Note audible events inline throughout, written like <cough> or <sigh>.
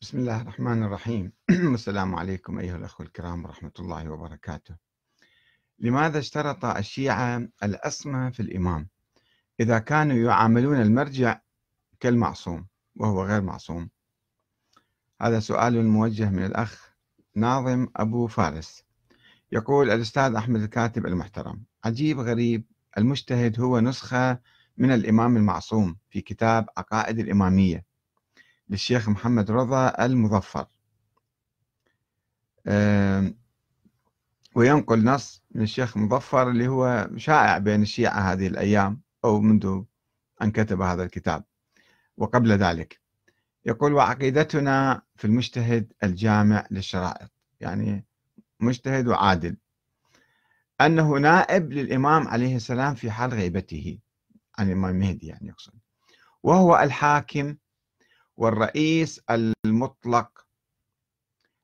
بسم الله الرحمن الرحيم. <clears throat> والسلام عليكم أيها الأخوة الكرام ورحمة الله وبركاته. لماذا اشترط الشيعة العصمة في الإمام؟ إذا كانوا يعاملون المرجع كالمعصوم وهو غير معصوم. هذا سؤال موجه من الأخ ناظم أبو فارس. يقول الأستاذ أحمد الكاتب المحترم عجيب غريب المجتهد هو نسخة من الإمام المعصوم في كتاب عقائد الإمامية. للشيخ محمد رضا المظفر. وينقل نص من الشيخ مظفر اللي هو شائع بين الشيعة هذه الأيام أو منذ أن كتب هذا الكتاب. وقبل ذلك يقول وعقيدتنا في المجتهد الجامع للشرائط. يعني مجتهد وعادل. أنه نائب للإمام عليه السلام في حال غيبته. عن الإمام المهدي يعني يقصد. وهو الحاكم والرئيس المطلق.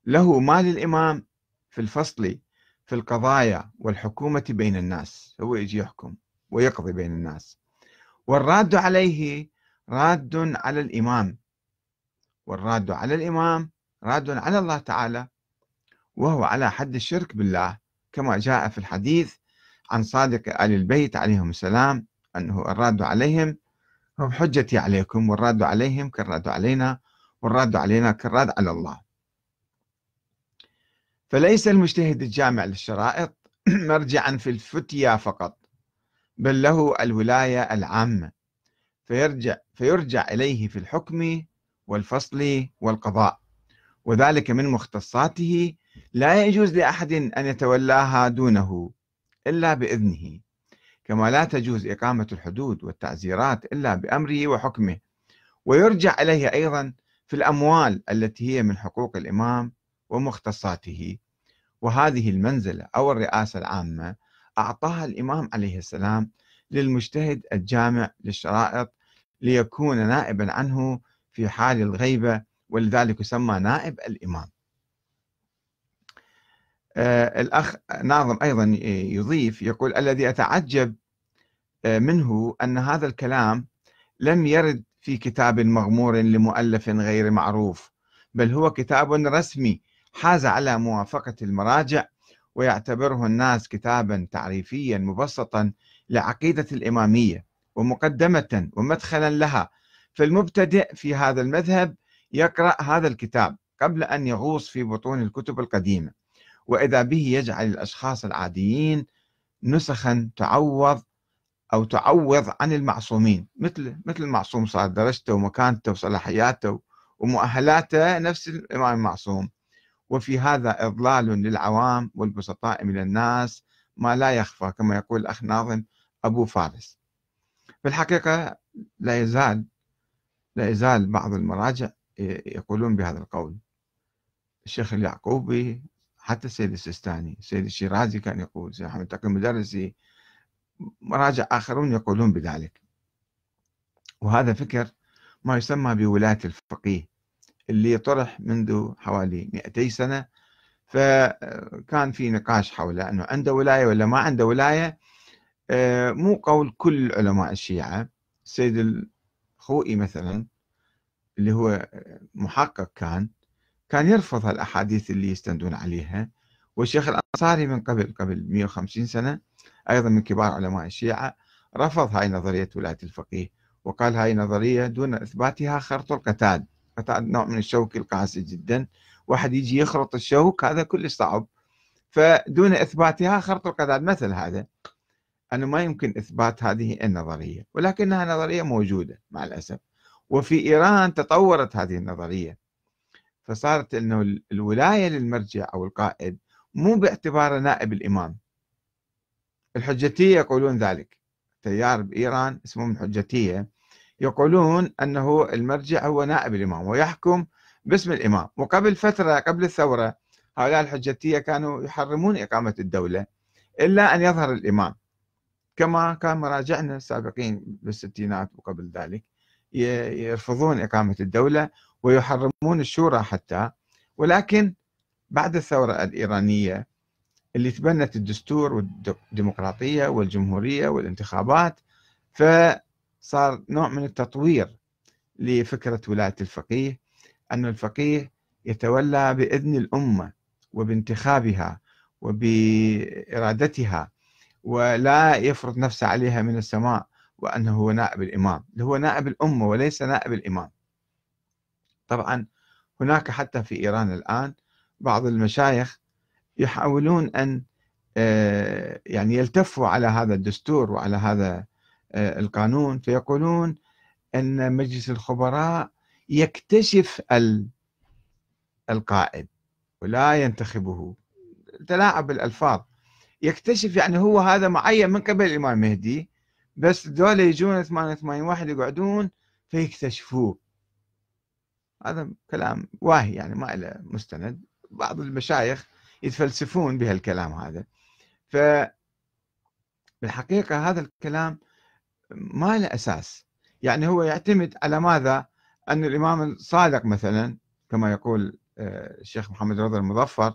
له ما للإمام في الفصل في القضايا والحكومة بين الناس. هو يجي يحكم ويقضي بين الناس. والراد عليه راد على الإمام. والراد على الإمام راد على الله تعالى وهو على حد الشرك بالله. كما جاء في الحديث عن صادق آل البيت عليهم السلام أنه الراد عليهم هم حجتي عليكم والراد عليهم كالراد علينا والراد علينا كالراد على الله. فليس المجتهد الجامع للشرائط <clears throat> مرجعا في الفتيا فقط بل له الولاية العامة فيرجع, فيرجع إليه في الحكم والفصل والقضاء. وذلك من مختصاته لا يجوز لأحد أن يتولاها دونه إلا بإذنه. كما لا تجوز إقامة الحدود والتعزيرات إلا بأمره وحكمه. ويرجع إليه أيضا في الأموال التي هي من حقوق الإمام ومختصاته. وهذه المنزلة أو الرئاسة العامة أعطاها الإمام عليه السلام للمجتهد الجامع للشرائط ليكون نائبا عنه في حال الغيبة ولذلك يسمى نائب الإمام. الأخ ناظم أيضا يضيف يقول الذي أتعجب آه، منه أن هذا الكلام لم يرد في كتاب مغمور لمؤلف غير معروف بل هو كتاب رسمي حاز على موافقة المراجع ويعتبره الناس كتابا تعريفيا مبسطا لعقيدة الإمامية ومقدمة ومدخلا لها. فالمبتدئ في هذا المذهب يقرأ هذا الكتاب قبل أن يغوص في بطون الكتب القديمة. وإذا به يجعل الأشخاص العاديين نسخا تعوض أو تعوض عن المعصومين. مثل مثل المعصوم صار درجته ومكانته وصلاحياته ومؤهلاته نفس الإمام المعصوم. وفي هذا إضلال للعوام والبسطاء من الناس ما لا يخفى كما يقول الأخ ناظم أبو فارس. في الحقيقة لا يزال لا يزال بعض المراجع يقولون بهذا القول. الشيخ اليعقوبي حتى السيد السيستاني السيد الشيرازي كان يقول السيد محمد تقي المدرسي مراجع آخرون يقولون بذلك. وهذا فكر ما يسمى بولاية الفقيه اللي طرح منذ حوالي 200 سنة. فكان في نقاش حول أنه عنده ولاية ولا ما عنده ولاية. آه، مو قول كل علماء الشيعة. السيد الخوئي مثلا اللي هو محقق كان كان يرفض هالأحاديث اللي يستندون عليها. والشيخ الأنصاري من قبل قبل 150 سنة أيضا من كبار علماء الشيعة رفض هاي نظرية ولاية الفقيه وقال هاي نظرية دون إثباتها خرط القتاد قتاد نوع من الشوك القاسي جدا. واحد يجي يخرط الشوك هذا كلش صعب. فدون إثباتها خرط القتاد مثل هذا أنه ما يمكن إثبات هذه النظرية. ولكنها نظرية موجودة مع الأسف. وفي إيران تطورت هذه النظرية. فصارت أنه الولاية للمرجع أو القائد مو باعتباره نائب الإمام. الحجتية يقولون ذلك. تيار بإيران اسمهم الحجتية يقولون أنه المرجع هو نائب الإمام ويحكم باسم الإمام. وقبل فترة قبل الثورة هؤلاء الحجتية كانوا يحرمون إقامة الدولة إلا أن يظهر الإمام. كما كان مراجعنا السابقين بالستينات وقبل ذلك يرفضون إقامة الدولة ويحرمون الشورى حتى. ولكن بعد الثورة الإيرانية اللي تبنت الدستور والديمقراطية والجمهورية والانتخابات فصار نوع من التطوير لفكرة ولاية الفقيه أن الفقيه يتولى بإذن الأمة وبانتخابها وبإرادتها ولا يفرض نفسه عليها من السماء وأنه هو نائب الإمام. هو نائب الأمة وليس نائب الإمام. طبعا هناك حتى في إيران الآن بعض المشايخ يحاولون أن آه، يعني يلتفوا على هذا الدستور وعلى هذا آه، القانون فيقولون أن مجلس الخبراء يكتشف القائد ولا ينتخبه. تلاعب بالألفاظ يكتشف يعني هو هذا معين من قبل الإمام المهدي بس دول يجون 88 واحد يقعدون فيكتشفوه. هذا كلام واهي يعني ما له مستند. بعض المشايخ يتفلسفون بهالكلام هذا. ف بالحقيقة هذا الكلام ما له أساس. يعني هو يعتمد على ماذا؟ أن الإمام الصادق مثلا كما يقول آه، الشيخ محمد رضا المظفر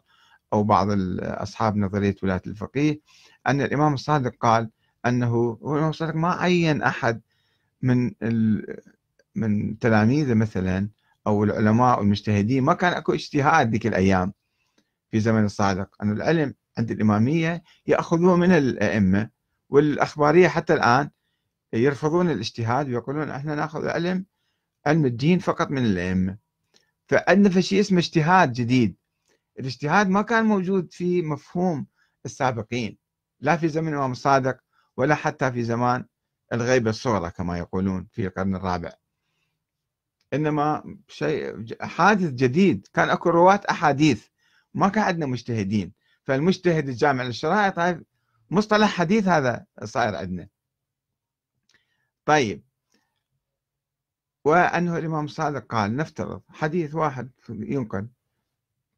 أو بعض أصحاب نظرية ولاية الفقيه أن الإمام الصادق قال أنه الإمام الصادق ما عين أحد من من تلاميذه مثلا أو العلماء والمجتهدين ما كان أكو اجتهاد ذيك الأيام في زمن الصادق. أن العلم عند الإمامية يأخذوه من الأئمة والأخبارية حتى الآن يرفضون الاجتهاد ويقولون إحنا نأخذ علم علم الدين فقط من الأئمة. فعندنا شيء اسمه اجتهاد جديد. الاجتهاد ما كان موجود في مفهوم السابقين لا في زمن الإمام الصادق ولا حتى في زمان الغيبة الصغرى كما يقولون في القرن الرابع. إنما شيء حادث جديد. كان أكو رواة أحاديث. ما كان عندنا مجتهدين. فالمجتهد الجامع للشرائط هاي مصطلح حديث هذا صاير عندنا. طيب. وأنه الإمام الصادق قال نفترض حديث واحد ينقل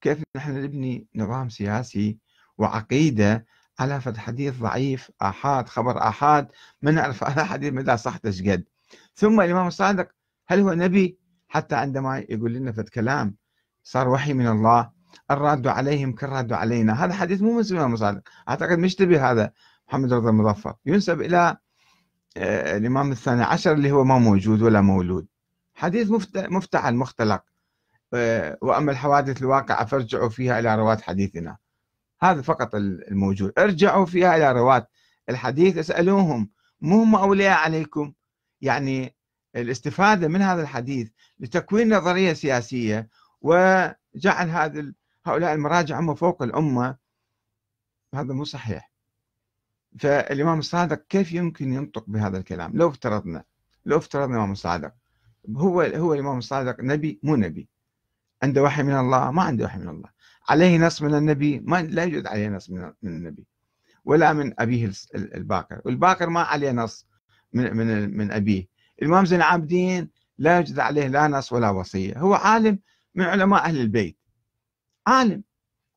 كيف نحن نبني نظام سياسي وعقيدة على فد حديث ضعيف آحاد خبر آحاد. ما نعرف <laughs> هذا حديث مدى صحته قد ثم الإمام الصادق هل هو نبي؟ حتى عندما يقول لنا فد كلام صار وحي من الله الراد عليهم كالراد علينا. هذا حديث مو من الإمام الصادق أعتقد مشتبه هذا محمد رضا المظفر. ينسب إلى آه، الإمام الثاني عشر اللي هو ما موجود ولا مولود. حديث مفتعل مختلق. آه، وأما الحوادث الواقعة فارجعوا فيها إلى رواة حديثنا. هذا فقط الموجود. ارجعوا فيها إلى رواة الحديث اسألوهم. مو هم أولياء عليكم؟ يعني الاستفادة من هذا الحديث لتكوين نظرية سياسية وجعل هذا هؤلاء المراجع هم فوق الأمة. هذا مو صحيح. فالإمام الصادق كيف يمكن ينطق بهذا الكلام؟ لو افترضنا لو افترضنا الإمام الصادق. هو هو الإمام الصادق نبي مو نبي. عنده وحي من الله؟ ما عنده وحي من الله. عليه نص من النبي؟ ما لا يوجد عليه نص من النبي. ولا من أبيه الباقر. والباقر ما عليه نص من من من أبيه. الإمام زين العابدين لا يوجد عليه لا نص ولا وصية. هو عالم من علماء أهل البيت. عالم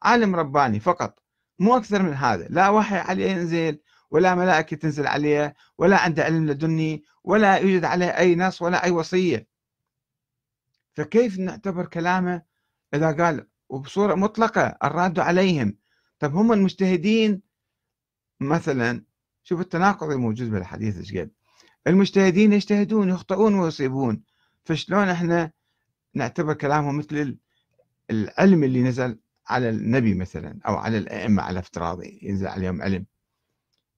عالم رباني فقط مو أكثر من هذا. لا وحي عليه ينزل ولا ملائكة تنزل عليه ولا عنده علم لدني ولا يوجد عليه أي نص ولا أي وصية. فكيف نعتبر كلامه إذا قال وبصورة مطلقة الراد عليهم؟ طب هم المجتهدين مثلا شوف التناقض الموجود بالحديث إيش قد المجتهدين يجتهدون يخطئون ويصيبون. فشلون إحنا نعتبر كلامهم مثل العلم اللي نزل على النبي مثلا أو على الأئمة على افتراضي ينزل عليهم علم؟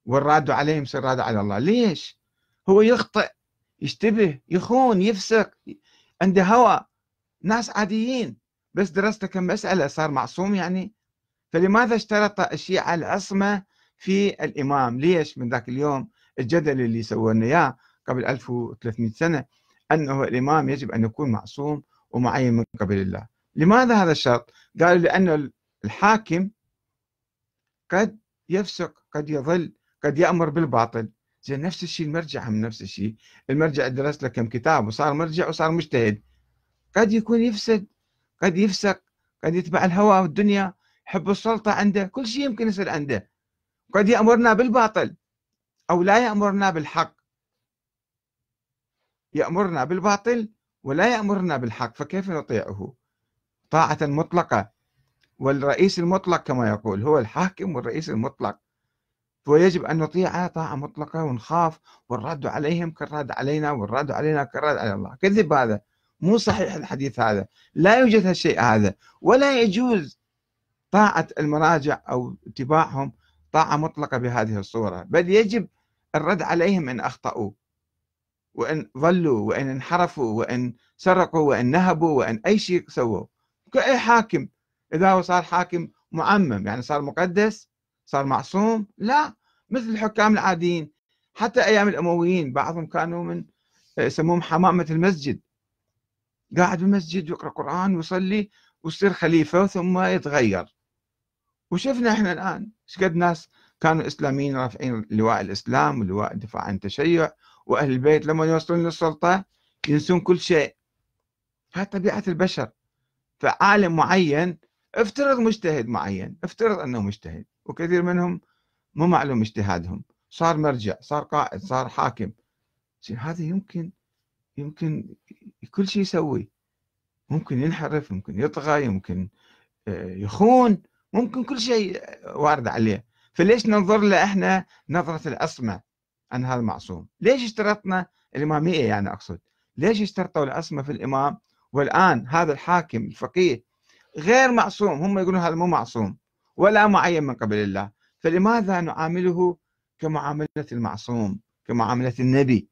والراد عليهم يصير راد على الله. ليش؟ هو يخطئ يشتبه يخون يفسق عنده هوى. ناس عاديين. بس درسته كم مسألة صار معصوم يعني؟ فلماذا اشترط الشيعة العصمة في الإمام؟ ليش من ذاك اليوم الجدل اللي سووا لنا إياه قبل 1300 سنة أنه الإمام يجب أن يكون معصوم ومعين من قبل الله. لماذا هذا الشرط؟ قالوا لأن الحاكم قد يفسق قد يضل قد يأمر بالباطل. زين نفس الشيء المرجع هم نفس الشيء. المرجع درس له كم كتاب وصار مرجع وصار مجتهد. قد يكون يفسد قد يفسق قد يتبع الهوى والدنيا يحب السلطة عنده كل شيء يمكن يصير عنده. قد يأمرنا بالباطل. أو لا يأمرنا بالحق. يأمرنا بالباطل ولا يأمرنا بالحق فكيف نطيعه؟ طاعة مطلقة. والرئيس المطلق كما يقول هو الحاكم والرئيس المطلق. ويجب أن نطيعه طاعة مطلقة ونخاف والرد عليهم كالرد علينا والرد علينا كالرد على الله. كذب هذا. مو صحيح الحديث هذا. لا يوجد هالشيء هذا. ولا يجوز طاعة المراجع أو اتباعهم طاعة مطلقة بهذه الصورة. بل يجب الرد عليهم إن أخطأوا وإن ضلوا وإن انحرفوا وإن سرقوا وإن نهبوا وإن أي شيء سووا. كأي حاكم إذا هو صار حاكم معمم يعني صار مقدس صار معصوم لا مثل الحكام العاديين. حتى أيام الأمويين بعضهم كانوا من يسموهم حمامة المسجد. قاعد بالمسجد يقرأ قرآن ويصلي ويصير خليفة ثم يتغير. وشفنا إحنا الآن إيش قد ناس كانوا إسلاميين رافعين لواء الإسلام ولواء الدفاع عن التشيع وأهل البيت لما يوصلون للسلطة ينسون كل شيء. هاي طبيعة البشر. فعالم معين افترض مجتهد معين افترض أنه مجتهد وكثير منهم مو معلوم اجتهادهم. صار مرجع صار قائد صار حاكم. هذا يمكن يمكن كل شيء يسوي. ممكن ينحرف ممكن يطغى يمكن آه، يخون ممكن كل شيء وارد عليه. فليش ننظر له إحنا نظرة العصمة عن هذا المعصوم ليش اشترطنا الإمامية يعني أقصد. ليش اشترطوا العصمة في الإمام؟ والآن هذا الحاكم الفقيه غير معصوم هم يقولون هذا مو معصوم ولا معين من قبل الله. فلماذا نعامله كمعاملة المعصوم كمعاملة النبي؟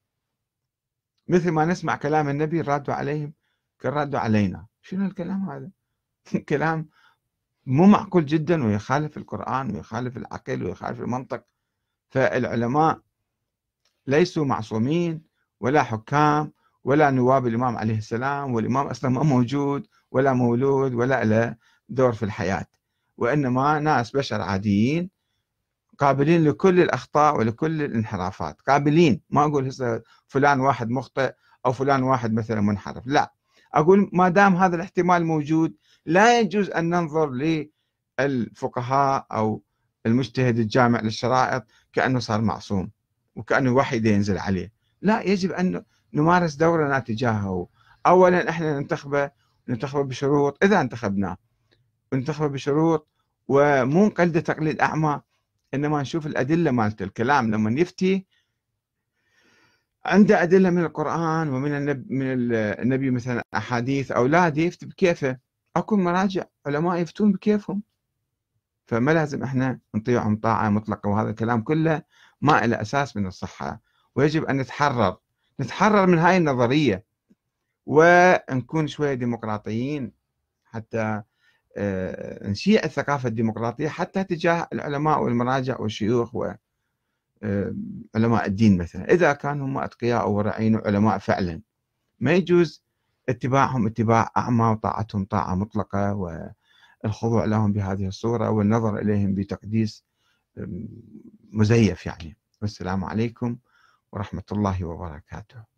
مثل ما نسمع كلام النبي ردوا عليهم كردوا علينا. شنو الكلام هذا؟ <laughs> كلام مو معقول جدا ويخالف القرآن ويخالف العقل ويخالف المنطق. فالعلماء ليسوا معصومين ولا حكام ولا نواب الإمام عليه السلام والإمام أصلا ما موجود ولا مولود ولا له دور في الحياة. وإنما ناس بشر عاديين قابلين لكل الأخطاء ولكل الانحرافات. قابلين ما أقول هسه فلان واحد مخطئ أو فلان واحد مثلا منحرف لا. أقول ما دام هذا الاحتمال موجود لا يجوز أن ننظر للفقهاء أو المجتهد الجامع للشرائط كأنه صار معصوم وكأنه وحي ينزل عليه. لا يجب أن نمارس دورنا تجاهه. أولا إحنا ننتخبه ننتخبه بشروط. إذا انتخبناه ننتخبه بشروط ومو نقلده تقليد أعمى إنما نشوف الأدلة مالته الكلام. لما يفتي عنده أدلة من القرآن ومن النبي, من النبي مثلا أحاديث أولاده يفتي بكيفه. أكو مراجع علماء يفتون بكيفهم. فما لازم إحنا نطيعهم طاعة مطلقة وهذا الكلام كله ما له أساس من الصحة. ويجب أن نتحرر نتحرر من هاي النظرية ونكون شوية ديمقراطيين حتى آه، نشيع الثقافة الديمقراطية حتى تجاه العلماء والمراجع والشيوخ وعلماء آه، الدين مثلا. إذا كانوا هم أتقياء وورعين وعلماء فعلا. ما يجوز اتباعهم اتباع أعمى وطاعتهم طاعة مطلقة والخضوع لهم بهذه الصورة والنظر إليهم بتقديس مزيف يعني. والسلام عليكم ورحمة الله وبركاته.